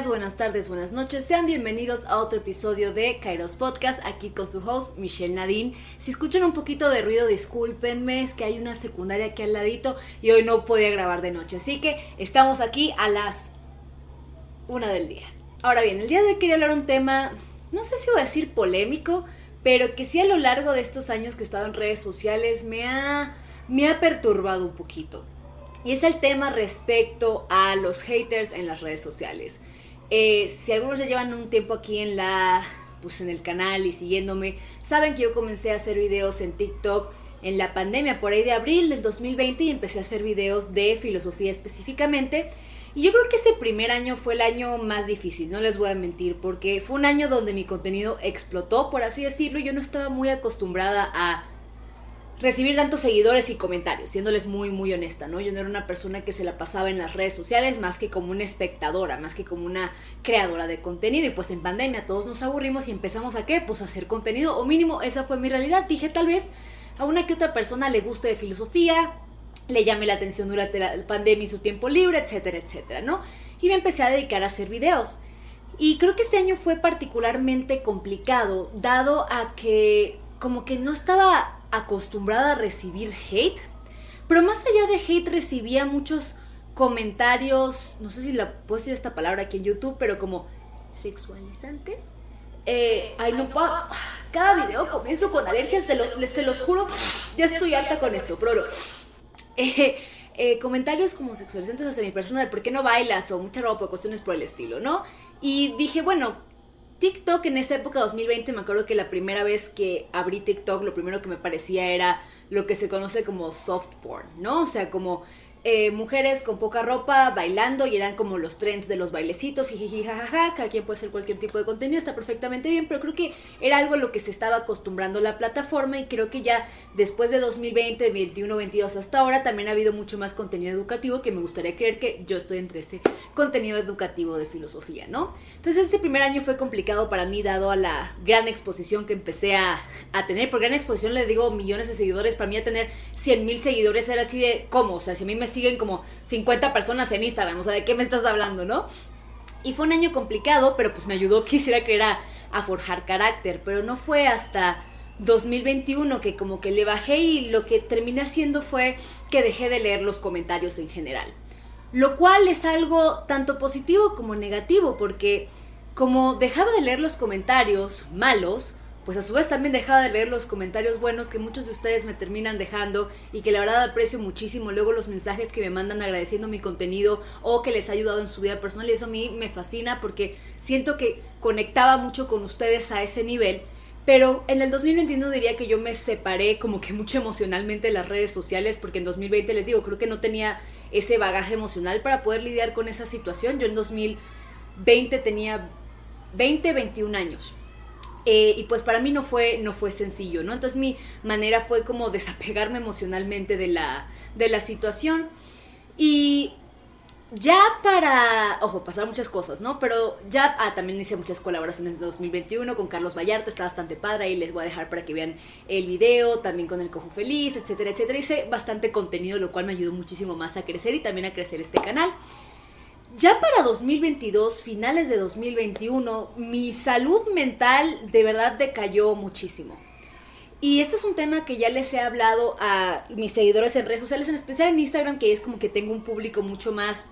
buenas tardes, buenas noches. Sean bienvenidos a otro episodio de Kairos Podcast, aquí con su host Michelle Nadine. Si escuchan un poquito de ruido, discúlpenme, es que hay una secundaria aquí al ladito y hoy no podía grabar de noche. Así que estamos aquí a las una del día. Ahora bien, el día de hoy quería hablar un tema, no sé si voy a decir polémico, pero que sí a lo largo de estos años que he estado en redes sociales me ha, me ha perturbado un poquito. Y es el tema respecto a los haters en las redes sociales. Eh, si algunos ya llevan un tiempo aquí en la pues en el canal y siguiéndome, saben que yo comencé a hacer videos en TikTok en la pandemia, por ahí de abril del 2020, y empecé a hacer videos de filosofía específicamente. Y yo creo que ese primer año fue el año más difícil, no les voy a mentir, porque fue un año donde mi contenido explotó, por así decirlo, y yo no estaba muy acostumbrada a recibir tantos seguidores y comentarios, siéndoles muy, muy honesta, ¿no? Yo no era una persona que se la pasaba en las redes sociales más que como una espectadora, más que como una creadora de contenido. Y pues en pandemia todos nos aburrimos y empezamos a qué? Pues a hacer contenido, o mínimo esa fue mi realidad. Dije tal vez a una que otra persona le guste de filosofía, le llame la atención durante la pandemia y su tiempo libre, etcétera, etcétera, ¿no? Y me empecé a dedicar a hacer videos. Y creo que este año fue particularmente complicado, dado a que como que no estaba acostumbrada a recibir hate, pero más allá de hate recibía muchos comentarios, no sé si la puedo decir esta palabra aquí en YouTube, pero como sexualizantes. Eh, ay, no, pa, cada video comienzo con alergias, de lo, se los juro, ya estoy alta con esto, pero eh, eh, comentarios como sexualizantes hacia mi persona de por qué no bailas o mucha ropa, cuestiones por el estilo, ¿no? Y dije, bueno, TikTok en esa época 2020 me acuerdo que la primera vez que abrí TikTok lo primero que me parecía era lo que se conoce como soft porn, ¿no? O sea, como eh, mujeres con poca ropa bailando y eran como los trends de los bailecitos, jiji, jajaja, cada quien puede hacer cualquier tipo de contenido, está perfectamente bien, pero creo que era algo a lo que se estaba acostumbrando la plataforma y creo que ya después de 2020, 21, 22 hasta ahora también ha habido mucho más contenido educativo que me gustaría creer que yo estoy entre ese contenido educativo de filosofía, ¿no? Entonces ese primer año fue complicado para mí dado a la gran exposición que empecé a, a tener, por gran exposición le digo millones de seguidores, para mí a tener 100 mil seguidores era así de, ¿cómo? O sea, si a mí me siguen como 50 personas en Instagram, o sea, ¿de qué me estás hablando, no? Y fue un año complicado, pero pues me ayudó, quisiera creer, a, a forjar carácter, pero no fue hasta 2021 que como que le bajé y lo que terminé haciendo fue que dejé de leer los comentarios en general. Lo cual es algo tanto positivo como negativo, porque como dejaba de leer los comentarios malos, pues a su vez también dejaba de leer los comentarios buenos que muchos de ustedes me terminan dejando y que la verdad aprecio muchísimo luego los mensajes que me mandan agradeciendo mi contenido o que les ha ayudado en su vida personal y eso a mí me fascina porque siento que conectaba mucho con ustedes a ese nivel. Pero en el 2021 diría que yo me separé como que mucho emocionalmente de las redes sociales porque en 2020 les digo, creo que no tenía ese bagaje emocional para poder lidiar con esa situación. Yo en 2020 tenía 20, 21 años eh, y pues para mí no fue, no fue sencillo, ¿no? Entonces mi manera fue como desapegarme emocionalmente de la, de la situación. Y ya para, ojo, pasaron muchas cosas, ¿no? Pero ya, ah, también hice muchas colaboraciones de 2021 con Carlos Vallarta, está bastante padre, ahí les voy a dejar para que vean el video, también con el Cojo Feliz, etcétera, etcétera. Hice bastante contenido, lo cual me ayudó muchísimo más a crecer y también a crecer este canal. Ya para 2022, finales de 2021, mi salud mental de verdad decayó muchísimo. Y este es un tema que ya les he hablado a mis seguidores en redes sociales, en especial en Instagram, que es como que tengo un público mucho más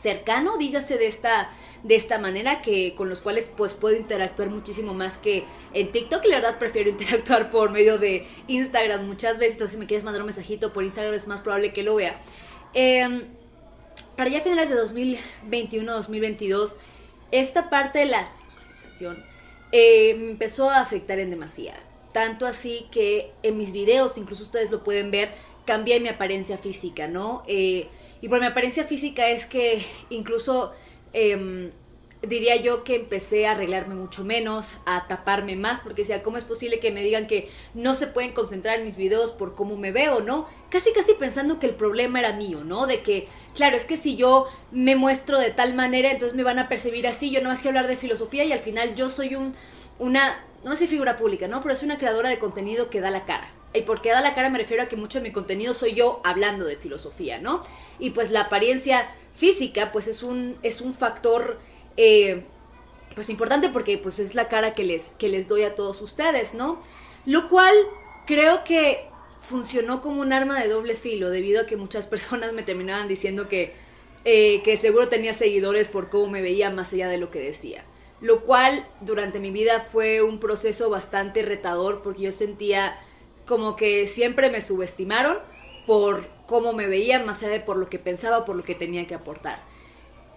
cercano, dígase de esta, de esta manera, que con los cuales pues puedo interactuar muchísimo más que en TikTok. La verdad prefiero interactuar por medio de Instagram muchas veces. Entonces si me quieres mandar un mensajito por Instagram es más probable que lo vea. Eh, para ya finales de 2021-2022, esta parte de la sexualización eh, me empezó a afectar en demasía. Tanto así que en mis videos, incluso ustedes lo pueden ver, cambié mi apariencia física, ¿no? Eh, y por mi apariencia física es que incluso em, diría yo que empecé a arreglarme mucho menos, a taparme más, porque decía, ¿cómo es posible que me digan que no se pueden concentrar en mis videos por cómo me veo, no? Casi, casi pensando que el problema era mío, ¿no? De que, claro, es que si yo me muestro de tal manera, entonces me van a percibir así, yo no más que hablar de filosofía y al final yo soy un, una, no sé figura pública, ¿no? Pero soy una creadora de contenido que da la cara. Y porque da la cara me refiero a que mucho de mi contenido soy yo hablando de filosofía, ¿no? Y pues la apariencia física, pues es un, es un factor eh, pues importante porque pues es la cara que les, que les doy a todos ustedes, ¿no? Lo cual creo que funcionó como un arma de doble filo debido a que muchas personas me terminaban diciendo que, eh, que seguro tenía seguidores por cómo me veía más allá de lo que decía. Lo cual durante mi vida fue un proceso bastante retador porque yo sentía como que siempre me subestimaron por cómo me veía más allá de por lo que pensaba, por lo que tenía que aportar.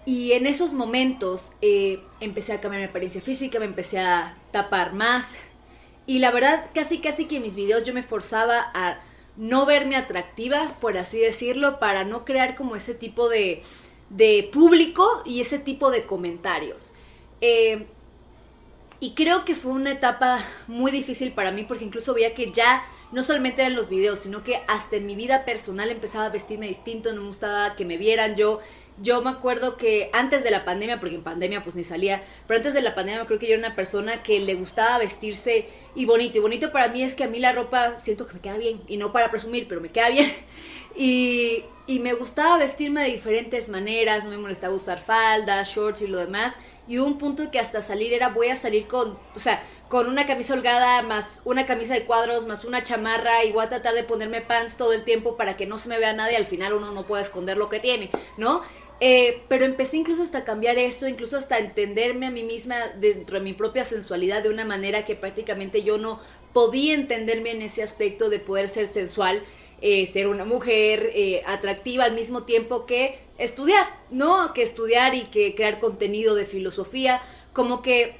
Y en esos momentos eh, empecé a cambiar mi apariencia física, me empecé a tapar más. Y la verdad, casi casi que en mis videos yo me forzaba a no verme atractiva, por así decirlo, para no crear como ese tipo de, de público y ese tipo de comentarios. Eh, y creo que fue una etapa muy difícil para mí porque incluso veía que ya no solamente eran los videos, sino que hasta en mi vida personal empezaba a vestirme distinto, no me gustaba que me vieran, yo yo me acuerdo que antes de la pandemia, porque en pandemia pues ni salía, pero antes de la pandemia creo que yo era una persona que le gustaba vestirse y bonito. Y bonito para mí es que a mí la ropa siento que me queda bien. Y no para presumir, pero me queda bien. Y, y me gustaba vestirme de diferentes maneras, no me molestaba usar faldas, shorts y lo demás. Y un punto que hasta salir era voy a salir con, o sea, con una camisa holgada, más una camisa de cuadros, más una chamarra, y voy a tratar de ponerme pants todo el tiempo para que no se me vea nada y al final uno no pueda esconder lo que tiene, ¿no? Eh, pero empecé incluso hasta cambiar eso, incluso hasta entenderme a mí misma dentro de mi propia sensualidad de una manera que prácticamente yo no podía entenderme en ese aspecto de poder ser sensual, eh, ser una mujer eh, atractiva al mismo tiempo que estudiar, ¿no? Que estudiar y que crear contenido de filosofía, como que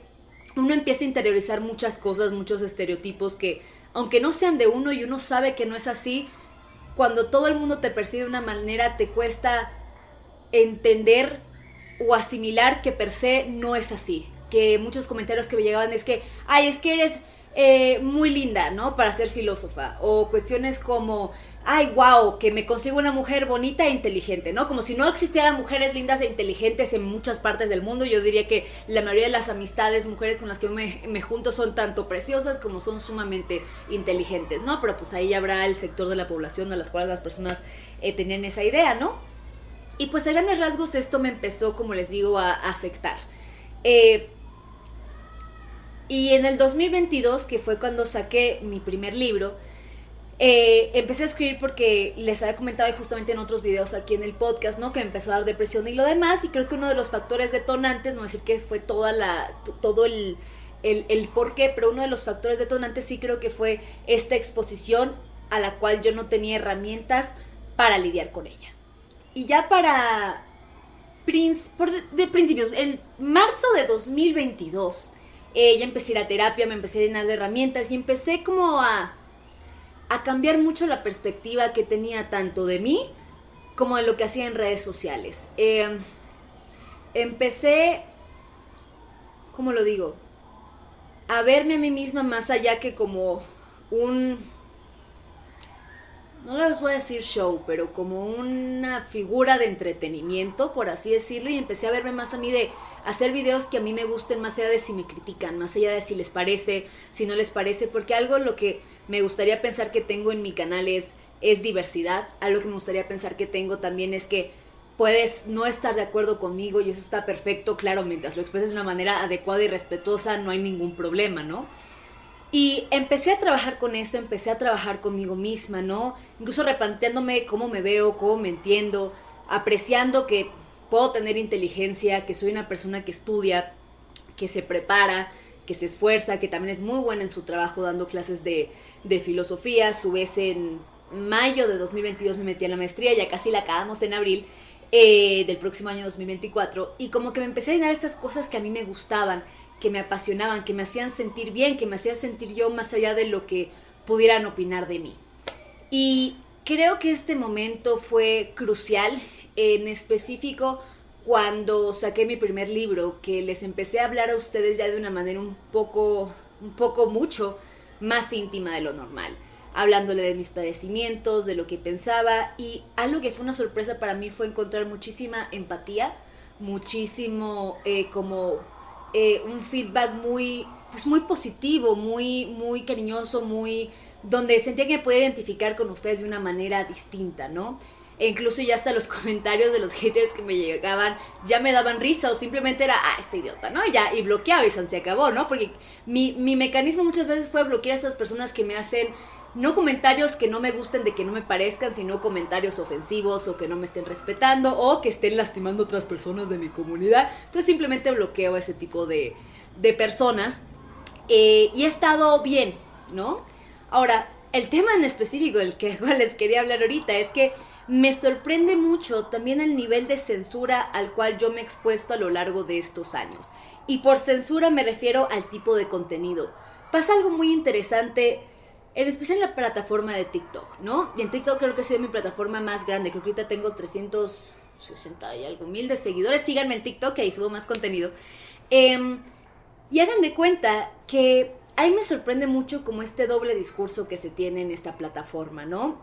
uno empieza a interiorizar muchas cosas, muchos estereotipos que, aunque no sean de uno y uno sabe que no es así, cuando todo el mundo te percibe de una manera te cuesta entender o asimilar que per se no es así. Que muchos comentarios que me llegaban es que, ay, es que eres eh, muy linda, ¿no? Para ser filósofa. O cuestiones como, ay, wow, que me consigo una mujer bonita e inteligente, ¿no? Como si no existieran mujeres lindas e inteligentes en muchas partes del mundo. Yo diría que la mayoría de las amistades, mujeres con las que me, me junto son tanto preciosas como son sumamente inteligentes, ¿no? Pero pues ahí habrá el sector de la población a las cuales las personas eh, tenían esa idea, ¿no? Y pues a grandes rasgos esto me empezó, como les digo, a, afectar. Eh, y en el 2022, que fue cuando saqué mi primer libro, eh, empecé a escribir porque les había comentado justamente en otros videos aquí en el podcast, ¿no? Que me empezó a dar depresión y lo demás. Y creo que uno de los factores detonantes, no decir que fue toda la, todo el, el, el por qué, pero uno de los factores detonantes sí creo que fue esta exposición a la cual yo no tenía herramientas para lidiar con ella. Y ya para de, principios, en marzo de 2022, eh, ya empecé a ir a terapia, me empecé a llenar de herramientas y empecé como a, a cambiar mucho la perspectiva que tenía tanto de mí como de lo que hacía en redes sociales. Em, empecé, ¿cómo lo digo? A verme a mí misma más allá que como un no les voy a decir show, pero como una figura de entretenimiento, por así decirlo, y empecé a verme más a mí de hacer videos que a mí me gusten, más allá de si me critican, más allá de si les parece, si no les parece, porque algo lo que me gustaría pensar que tengo en mi canal es, es diversidad, algo que me gustaría pensar que tengo también es que puedes no estar de acuerdo conmigo y eso está perfecto, claro, mientras lo expreses de una manera adecuada y respetuosa, no hay ningún problema, ¿no? Y empecé a trabajar con eso, empecé a trabajar conmigo misma, ¿no? Incluso replanteándome cómo me veo, cómo me entiendo, apreciando que puedo tener inteligencia, que soy una persona que estudia, que se prepara, que se esfuerza, que también es muy buena en su trabajo dando clases de, filosofía. A su vez, en mayo de 2022 me metí a la maestría, ya casi la acabamos en abril. Eh, del próximo año 2024 y como que me empecé a llenar estas cosas que a mí me gustaban que me apasionaban, que me hacían sentir bien, que me hacían sentir yo más allá de lo que pudieran opinar de mí. Y creo que este momento fue crucial, en específico cuando saqué mi primer libro, que les empecé a hablar a ustedes ya de una manera un poco, un poco mucho más íntima de lo normal, hablándole de mis padecimientos, de lo que pensaba y algo que fue una sorpresa para mí fue encontrar muchísima empatía, muchísimo eh, como eh, un feedback muy, pues muy positivo, muy, muy cariñoso, muy donde sentía que me podía identificar con ustedes de una manera distinta, ¿no? e incluso ya hasta los comentarios de los haters que me llegaban ya me daban risa o simplemente era, ah, este idiota, ¿no? Ya, y bloqueaba y se acabó, ¿no? Porque mi, mi mecanismo muchas veces fue bloquear a estas personas que me hacen no comentarios que no me gusten, de que no me parezcan, sino comentarios ofensivos o que no me estén respetando o que estén lastimando a otras personas de mi comunidad. Entonces simplemente bloqueo ese tipo de, de personas eh, y he estado bien, ¿no? Ahora, el tema en específico del que les quería hablar ahorita es que me sorprende mucho también el nivel de censura al cual yo me he expuesto a lo largo de estos años. Y por censura me refiero al tipo de contenido. Pasa algo muy interesante, en especial en la plataforma de TikTok, ¿no? Y en TikTok creo que es mi plataforma más grande. Creo que ahorita tengo 360 y algo mil de seguidores. Síganme en TikTok, que ahí subo más contenido. Em, y hagan de cuenta que ahí me sorprende mucho como este doble discurso que se tiene en esta plataforma, ¿no?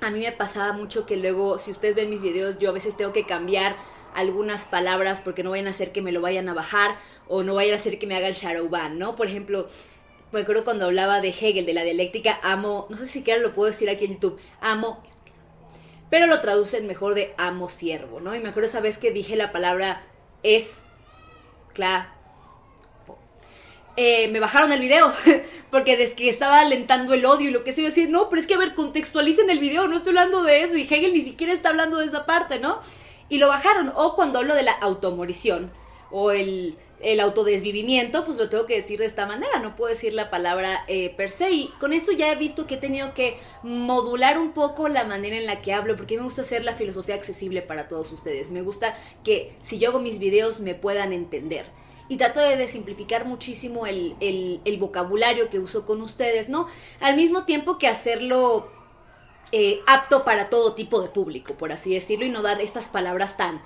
A mí me pasaba mucho que luego, si ustedes ven mis videos, yo a veces tengo que cambiar algunas palabras porque no vayan a hacer que me lo vayan a bajar o no vayan a hacer que me hagan shadow ban, ¿no? Por ejemplo, me acuerdo cuando hablaba de Hegel, de la dialéctica, amo, no sé si siquiera lo puedo decir aquí en YouTube, amo, pero lo traducen mejor de amo siervo, ¿no? Y me acuerdo esa vez que dije la palabra es, claro, eh, me bajaron el video porque desde que estaba alentando el odio y lo que sea, yo decía, no, pero es que a ver, contextualicen el video, no estoy hablando de eso y Hegel ni siquiera está hablando de esa parte, ¿no? Y lo bajaron, o cuando hablo de la automorición o el, el autodesvivimiento, pues lo tengo que decir de esta manera, no puedo decir la palabra eh, per se. Y con eso ya he visto que he tenido que modular un poco la manera en la que hablo, porque me gusta hacer la filosofía accesible para todos ustedes. Me gusta que si yo hago mis videos me puedan entender y trato de simplificar muchísimo el, vocabulario que uso con ustedes, ¿no? Al mismo tiempo que hacerlo eh, apto para todo tipo de público, por así decirlo, y no dar estas palabras tan,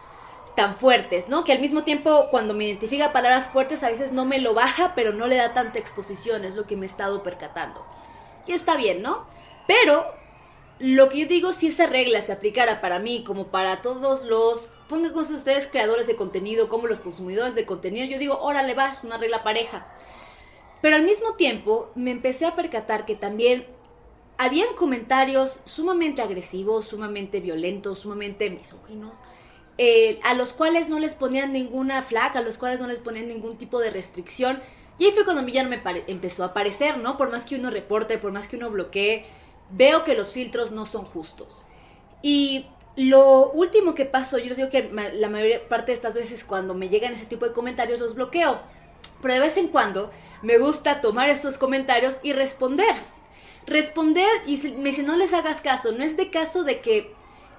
tan fuertes, ¿no? Que al mismo tiempo cuando me identifica palabras fuertes a veces no me lo baja, pero no le da tanta exposición, es lo que me he estado percatando. Y está bien, ¿no? Pero lo que yo digo, si esa regla se aplicara para mí como para todos los pongan con ustedes creadores de contenido como los consumidores de contenido, yo digo, órale va, es una regla pareja. Pero al mismo tiempo me empecé a percatar que también habían comentarios sumamente agresivos, sumamente violentos, sumamente misóginos, eh, a los cuales no les ponían ninguna flaca, a los cuales no les ponían ningún tipo de restricción. Y ahí fue cuando a mí ya no me empezó a aparecer, ¿no? Por más que uno reporte, por más que uno bloquee, veo que los filtros no son justos. Y lo último que pasó, yo les digo que la mayor parte de estas veces cuando me llegan ese tipo de comentarios los bloqueo. Pero de vez en cuando me gusta tomar estos comentarios y responder. Responder y me dice no les hagas caso, no es de caso de que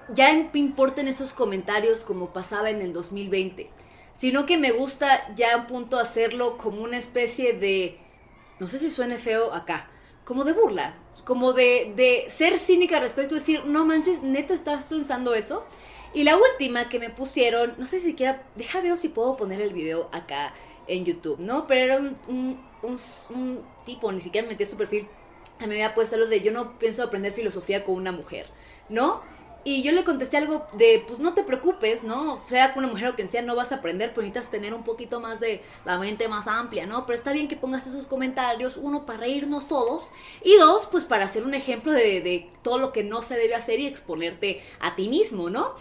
ya importen esos comentarios como pasaba en el 2020, sino que me gusta ya a punto hacerlo como una especie de, no sé si suene feo acá, como de burla, como de, de ser cínica respecto a decir, no manches, neta estás pensando eso. Y la última que me pusieron, no sé si siquiera, deja ver si puedo poner el video acá en YouTube, ¿no? Pero era un, tipo, ni siquiera metí su perfil, me había puesto lo de yo no pienso aprender filosofía con una mujer, ¿no? Y yo le contesté algo de, pues no te preocupes, ¿no? Sea con una mujer o quien sea, no vas a aprender, pero necesitas tener un poquito más de la mente más amplia, ¿no? Pero está bien que pongas esos comentarios, uno, para reírnos todos, y dos, pues para hacer un ejemplo de, todo lo que no se debe hacer y exponerte a ti mismo, ¿no?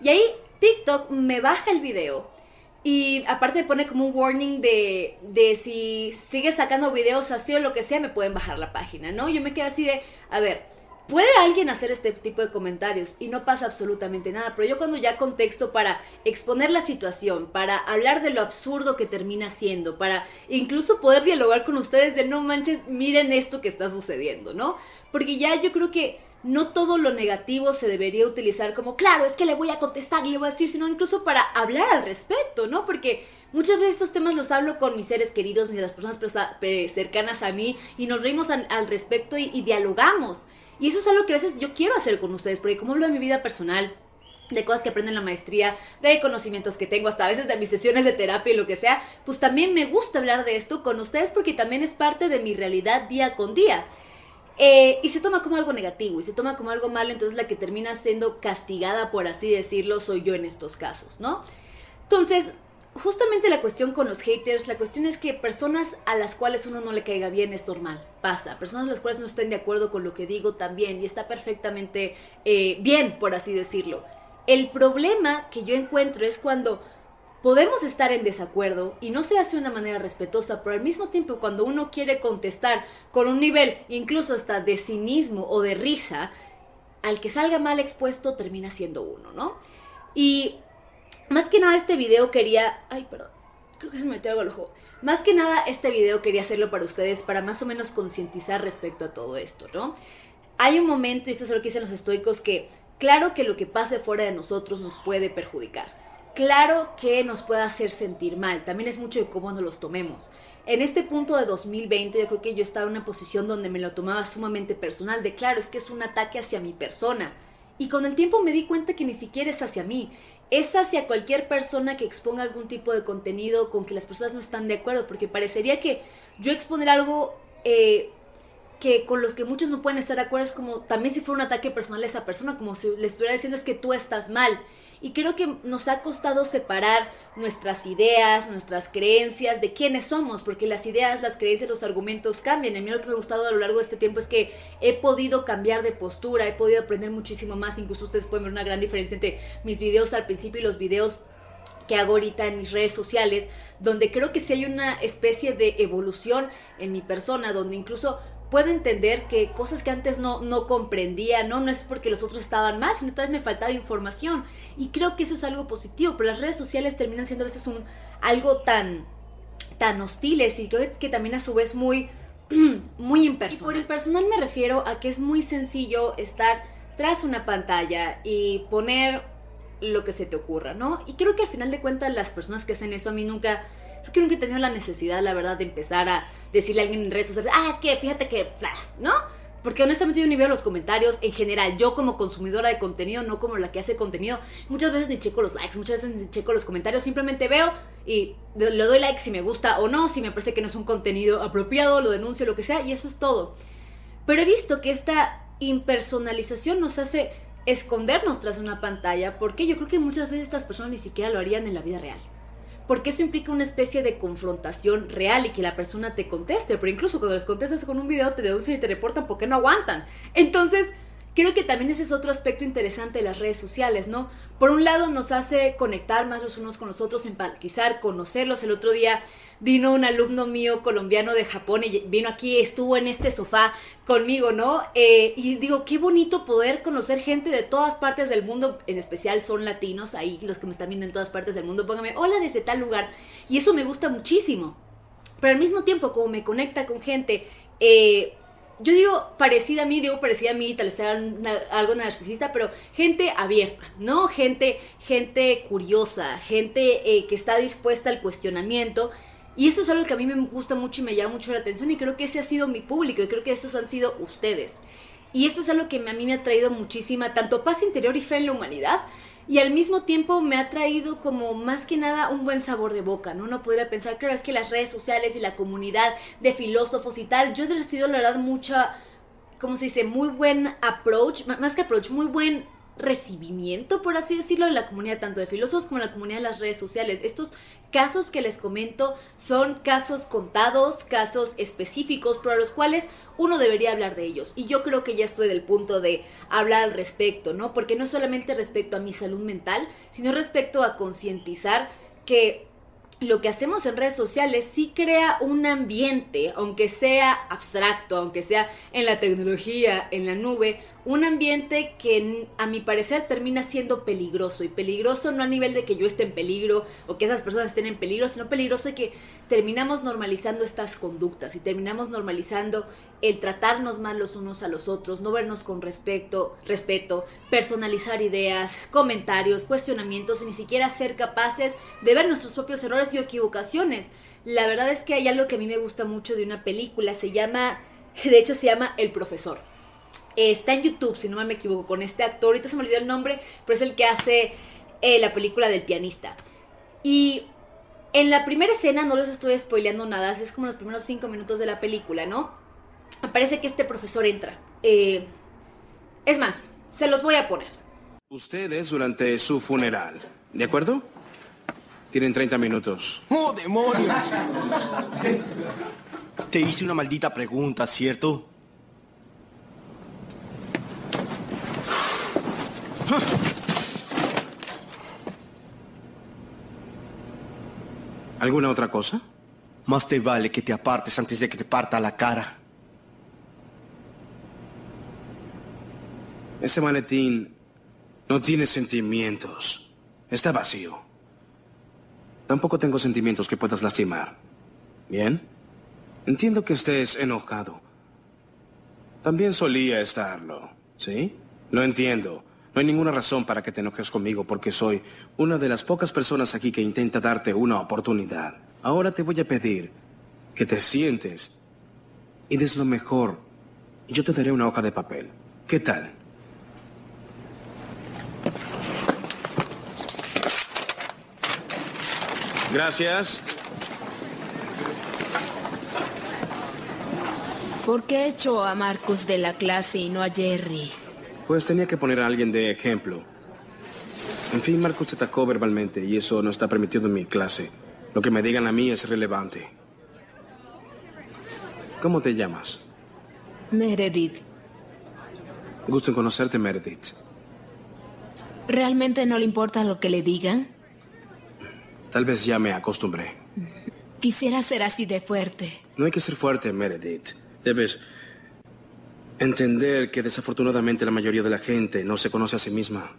Y ahí TikTok me baja el video y aparte pone como un warning de, de si sigues sacando videos así o lo que sea, me pueden bajar la página, ¿no? Yo me quedo así de, a ver, Puede alguien hacer este tipo de comentarios y no pasa absolutamente nada, pero yo cuando ya contexto para exponer la situación, para hablar de lo absurdo que termina siendo, para incluso poder dialogar con ustedes de no manches, miren esto que está sucediendo, ¿no? Porque ya yo creo que no todo lo negativo se debería utilizar como, claro, es que le voy a contestar le voy a decir, sino incluso para hablar al respecto, ¿no? Porque muchas veces estos temas los hablo con mis seres queridos, mis las personas cercanas a mí, y nos reímos al, respecto y dialogamos. Y eso es algo que a veces yo quiero hacer con ustedes, porque como hablo de mi vida personal, de cosas que aprendo en la maestría, de conocimientos que tengo, hasta a veces de mis sesiones de terapia y lo que sea, pues también me gusta hablar de esto con ustedes porque también es parte de mi realidad día con día. Eh, y se toma como algo negativo y se toma como algo malo, entonces la que termina siendo castigada, por así decirlo, soy yo en estos casos, ¿no? Entonces, justamente la cuestión con los haters, la cuestión es que personas a las cuales uno no le caiga bien es normal, pasa. Personas a las cuales no estén de acuerdo con lo que digo también y está perfectamente eh, bien, por así decirlo. El problema que yo encuentro es cuando podemos estar en desacuerdo y no se hace de una manera respetuosa, pero al mismo tiempo cuando uno quiere contestar con un nivel incluso hasta de cinismo o de risa, al que salga mal expuesto termina siendo uno, ¿no? Y más que nada este video quería... Ay, perdón. Creo que se me metió algo al ojo. Más que nada este video quería hacerlo para ustedes para más o menos concientizar respecto a todo esto, ¿no? Hay un momento, y esto es lo que dicen los estoicos, que claro que lo que pase fuera de nosotros nos puede perjudicar. Claro que nos puede hacer sentir mal. También es mucho de cómo nos los tomemos. En este punto de 2020 yo creo que yo estaba en una posición donde me lo tomaba sumamente personal, de claro, es que es un ataque hacia mi persona. Y con el tiempo me di cuenta que ni siquiera es hacia mí, es hacia cualquier persona que exponga algún tipo de contenido con que las personas no están de acuerdo, porque parecería que yo exponer algo eh, que con los que muchos no pueden estar de acuerdo es como también si fuera un ataque personal a esa persona, como si le estuviera diciendo es que tú estás mal. Y creo que nos ha costado separar nuestras ideas, nuestras creencias de quiénes somos, porque las ideas, las creencias, los argumentos cambian. A mí lo que me ha gustado a lo largo de este tiempo es que he podido cambiar de postura, he podido aprender muchísimo más. Incluso ustedes pueden ver una gran diferencia entre mis videos al principio y los videos que hago ahorita en mis redes sociales, donde creo que sí hay una especie de evolución en mi persona, donde incluso puedo entender que cosas que antes no, no comprendía, ¿no? No es porque los otros estaban mal, sino tal vez me faltaba información. Y creo que eso es algo positivo, pero las redes sociales terminan siendo a veces un, algo tan, tan hostiles y creo que también a su vez muy, muy impersonal. Y por el personal me refiero a que es muy sencillo estar tras una pantalla y poner lo que se te ocurra, ¿no? Y creo que al final de cuentas las personas que hacen eso a mí nunca creo que nunca he tenido la necesidad, la verdad, de empezar a decirle a alguien en redes sociales, ah, es que fíjate que, ¿no? Porque honestamente yo ni veo los comentarios en general. Yo como consumidora de contenido, no como la que hace contenido, muchas veces ni checo los likes, muchas veces ni checo los comentarios. Simplemente veo y le doy like si me gusta o no, si me parece que no es un contenido apropiado, lo denuncio, lo que sea, y eso es todo. Pero he visto que esta impersonalización nos hace escondernos tras una pantalla, porque yo creo que muchas veces estas personas ni siquiera lo harían en la vida real porque eso implica una especie de confrontación real y que la persona te conteste, pero incluso cuando les contestas con un video te deducen y te reportan porque no aguantan. Entonces, creo que también ese es otro aspecto interesante de las redes sociales, ¿no? Por un lado nos hace conectar más los unos con los otros, empatizar, conocerlos. El otro día vino un alumno mío colombiano de Japón y vino aquí, estuvo en este sofá conmigo, ¿no? Eh, y digo, qué bonito poder conocer gente de todas partes del mundo, en especial son latinos, ahí los que me están viendo en todas partes del mundo, póngame, hola desde tal lugar. Y eso me gusta muchísimo. Pero al mismo tiempo, como me conecta con gente, eh, yo digo parecida a mí, digo parecida a mí, tal vez sea algo narcisista, pero gente abierta, ¿no? Gente, gente curiosa, gente eh, que está dispuesta al cuestionamiento y eso es algo que a mí me gusta mucho y me llama mucho la atención y creo que ese ha sido mi público y creo que estos han sido ustedes. Y eso es algo que a mí me ha traído muchísima, tanto paz interior y fe en la humanidad. Y al mismo tiempo me ha traído como más que nada un buen sabor de boca, ¿no? Uno podría pensar, claro, es que las redes sociales y la comunidad de filósofos y tal, yo he recibido la verdad mucha, ¿cómo se dice? Muy buen approach, más que approach, muy buen recibimiento, por así decirlo, de la comunidad, tanto de filósofos como de la comunidad de las redes sociales. Estos casos que les comento son casos contados, casos específicos, pero a los cuales uno debería hablar de ellos. Y yo creo que ya estoy del punto de hablar al respecto, ¿no? Porque no solamente respecto a mi salud mental, sino respecto a concientizar que lo que hacemos en redes sociales sí crea un ambiente, aunque sea abstracto, aunque sea en la tecnología, en la nube, un ambiente que a mi parecer termina siendo peligroso. Y peligroso no a nivel de que yo esté en peligro o que esas personas estén en peligro, sino peligroso de que terminamos normalizando estas conductas y terminamos normalizando el tratarnos mal los unos a los otros, no vernos con respeto, respeto, personalizar ideas, comentarios, cuestionamientos y ni siquiera ser capaces de ver nuestros propios errores y equivocaciones. La verdad es que hay algo que a mí me gusta mucho de una película, se llama, de hecho se llama El Profesor Está en YouTube, si no me equivoco, con este actor. Ahorita se me olvidó el nombre, pero es el que hace eh, la película del pianista. Y en la primera escena, no les estoy spoileando nada, es como los primeros cinco minutos de la película, ¿no? Parece que este profesor entra. Eh, es más, se los voy a poner. Ustedes durante su funeral, ¿de acuerdo? Tienen 30 minutos. ¡Oh, demonios! Te hice una maldita pregunta, ¿cierto? ¿Alguna otra cosa? Más te vale que te apartes antes de que te parta la cara. Ese maletín no tiene sentimientos. Está vacío. Tampoco tengo sentimientos que puedas lastimar. ¿Bien? Entiendo que estés enojado. También solía estarlo, ¿sí? Lo entiendo. No hay ninguna razón para que te enojes conmigo porque soy una de las pocas personas aquí que intenta darte una oportunidad. Ahora te voy a pedir que te sientes y des lo mejor. Yo te daré una hoja de papel. ¿Qué tal? Gracias. ¿Por qué echó a Marcus de la clase y no a Jerry? Pues tenía que poner a alguien de ejemplo. En fin, Marcus te atacó verbalmente y eso no está permitido en mi clase. Lo que me digan a mí es relevante. ¿Cómo te llamas? Meredith. Gusto en conocerte, Meredith. ¿Realmente no le importa lo que le digan? Tal vez ya me acostumbré. Quisiera ser así de fuerte. No hay que ser fuerte, Meredith. Debes entender que desafortunadamente la mayoría de la gente no se conoce a sí misma.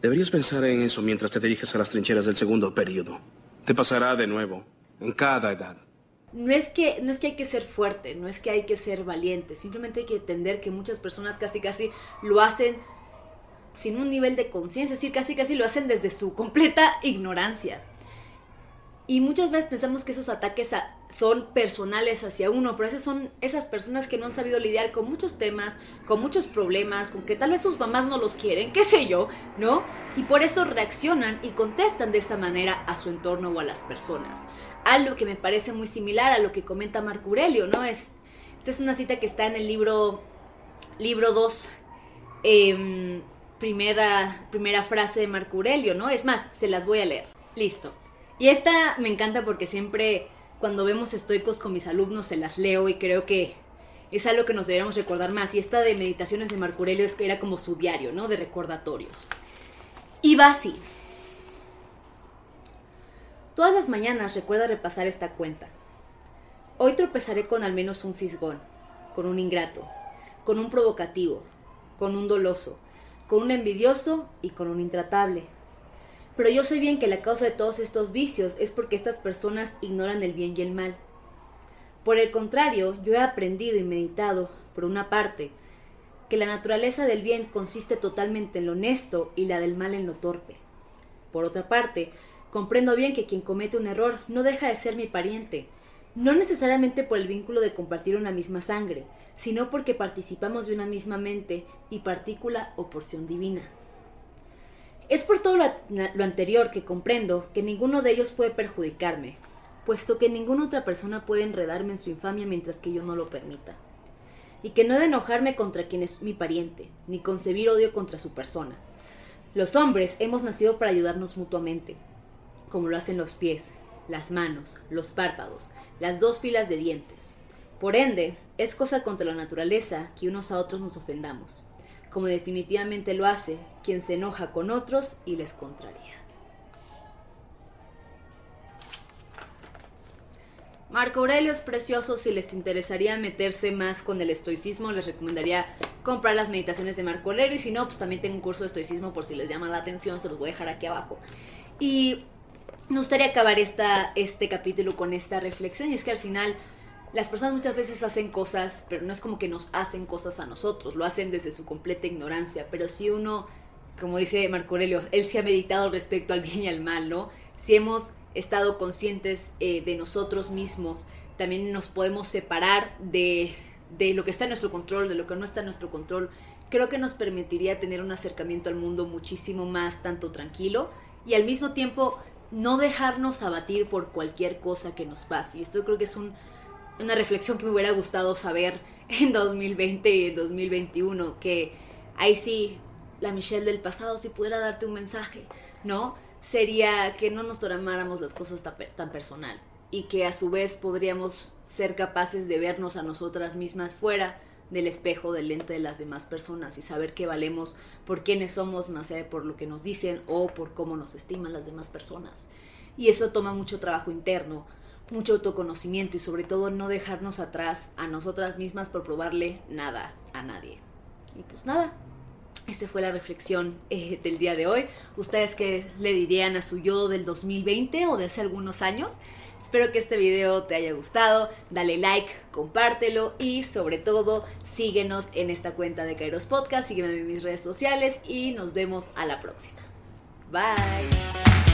Deberías pensar en eso mientras te diriges a las trincheras del segundo periodo. Te pasará de nuevo, en cada edad. No es, que, no es que hay que ser fuerte, no es que hay que ser valiente, simplemente hay que entender que muchas personas casi casi lo hacen sin un nivel de conciencia, es decir, casi casi lo hacen desde su completa ignorancia. Y muchas veces pensamos que esos ataques son personales hacia uno, pero esas son esas personas que no han sabido lidiar con muchos temas, con muchos problemas, con que tal vez sus mamás no los quieren, qué sé yo, ¿no? Y por eso reaccionan y contestan de esa manera a su entorno o a las personas. Algo que me parece muy similar a lo que comenta Marco Aurelio, ¿no? Es, esta es una cita que está en el libro, libro 2, em, primera, primera frase de Marco Aurelio, ¿no? Es más, se las voy a leer. Listo. Y esta me encanta porque siempre cuando vemos estoicos con mis alumnos se las leo y creo que es algo que nos deberíamos recordar más. Y esta de meditaciones de Marco Aurelio es que era como su diario, ¿no? De recordatorios. Y va así. Todas las mañanas recuerda repasar esta cuenta. Hoy tropezaré con al menos un fisgón, con un ingrato, con un provocativo, con un doloso, con un envidioso y con un intratable pero yo sé bien que la causa de todos estos vicios es porque estas personas ignoran el bien y el mal. Por el contrario, yo he aprendido y meditado, por una parte, que la naturaleza del bien consiste totalmente en lo honesto y la del mal en lo torpe. Por otra parte, comprendo bien que quien comete un error no deja de ser mi pariente, no necesariamente por el vínculo de compartir una misma sangre, sino porque participamos de una misma mente y partícula o porción divina. Es por todo lo, anterior que comprendo que ninguno de ellos puede perjudicarme, puesto que ninguna otra persona puede enredarme en su infamia mientras que yo no lo permita. Y que no he de enojarme contra quien es mi pariente, ni concebir odio contra su persona. Los hombres hemos nacido para ayudarnos mutuamente, como lo hacen los pies, las manos, los párpados, las dos filas de dientes. Por ende, es cosa contra la naturaleza que unos a otros nos ofendamos como definitivamente lo hace quien se enoja con otros y les contraría. Marco Aurelio es precioso, si les interesaría meterse más con el estoicismo, les recomendaría comprar las meditaciones de Marco Aurelio y si no, pues también tengo un curso de estoicismo por si les llama la atención, se los voy a dejar aquí abajo. Y me gustaría acabar esta, este capítulo con esta reflexión y es que al final las personas muchas veces hacen cosas, pero no es como que nos hacen cosas a nosotros, lo hacen desde su completa ignorancia, pero si uno, como dice Marco Aurelio, él se ha meditado respecto al bien y al mal, ¿no? Si hemos estado conscientes eh, de nosotros mismos, también nos podemos separar de, de lo que está en nuestro control, de lo que no está en nuestro control, creo que nos permitiría tener un acercamiento al mundo muchísimo más tanto tranquilo y al mismo tiempo no dejarnos abatir por cualquier cosa que nos pase. Y esto creo que es un, una reflexión que me hubiera gustado saber en 2020 y 2021, que ahí sí, la Michelle del pasado sí pudiera darte un mensaje, ¿no? sería que no nos tomáramos las cosas tan, personal y que a su vez podríamos ser capaces de vernos a nosotras mismas fuera del espejo del lente de las demás personas y saber que valemos por quienes somos más allá por lo que nos dicen o por cómo nos estiman las demás personas. Y eso toma mucho trabajo interno, mucho autoconocimiento y sobre todo no dejarnos atrás a nosotras mismas por probarle nada a nadie. Y pues nada, esa fue la reflexión eh, del día de hoy. ¿Ustedes qué le dirían a su yo del 2020 o de hace algunos años? Espero que este video te haya gustado, dale like, compártelo y sobre todo síguenos en esta cuenta de Kairos Podcast, sígueme en mis redes sociales y nos vemos a la próxima. Bye.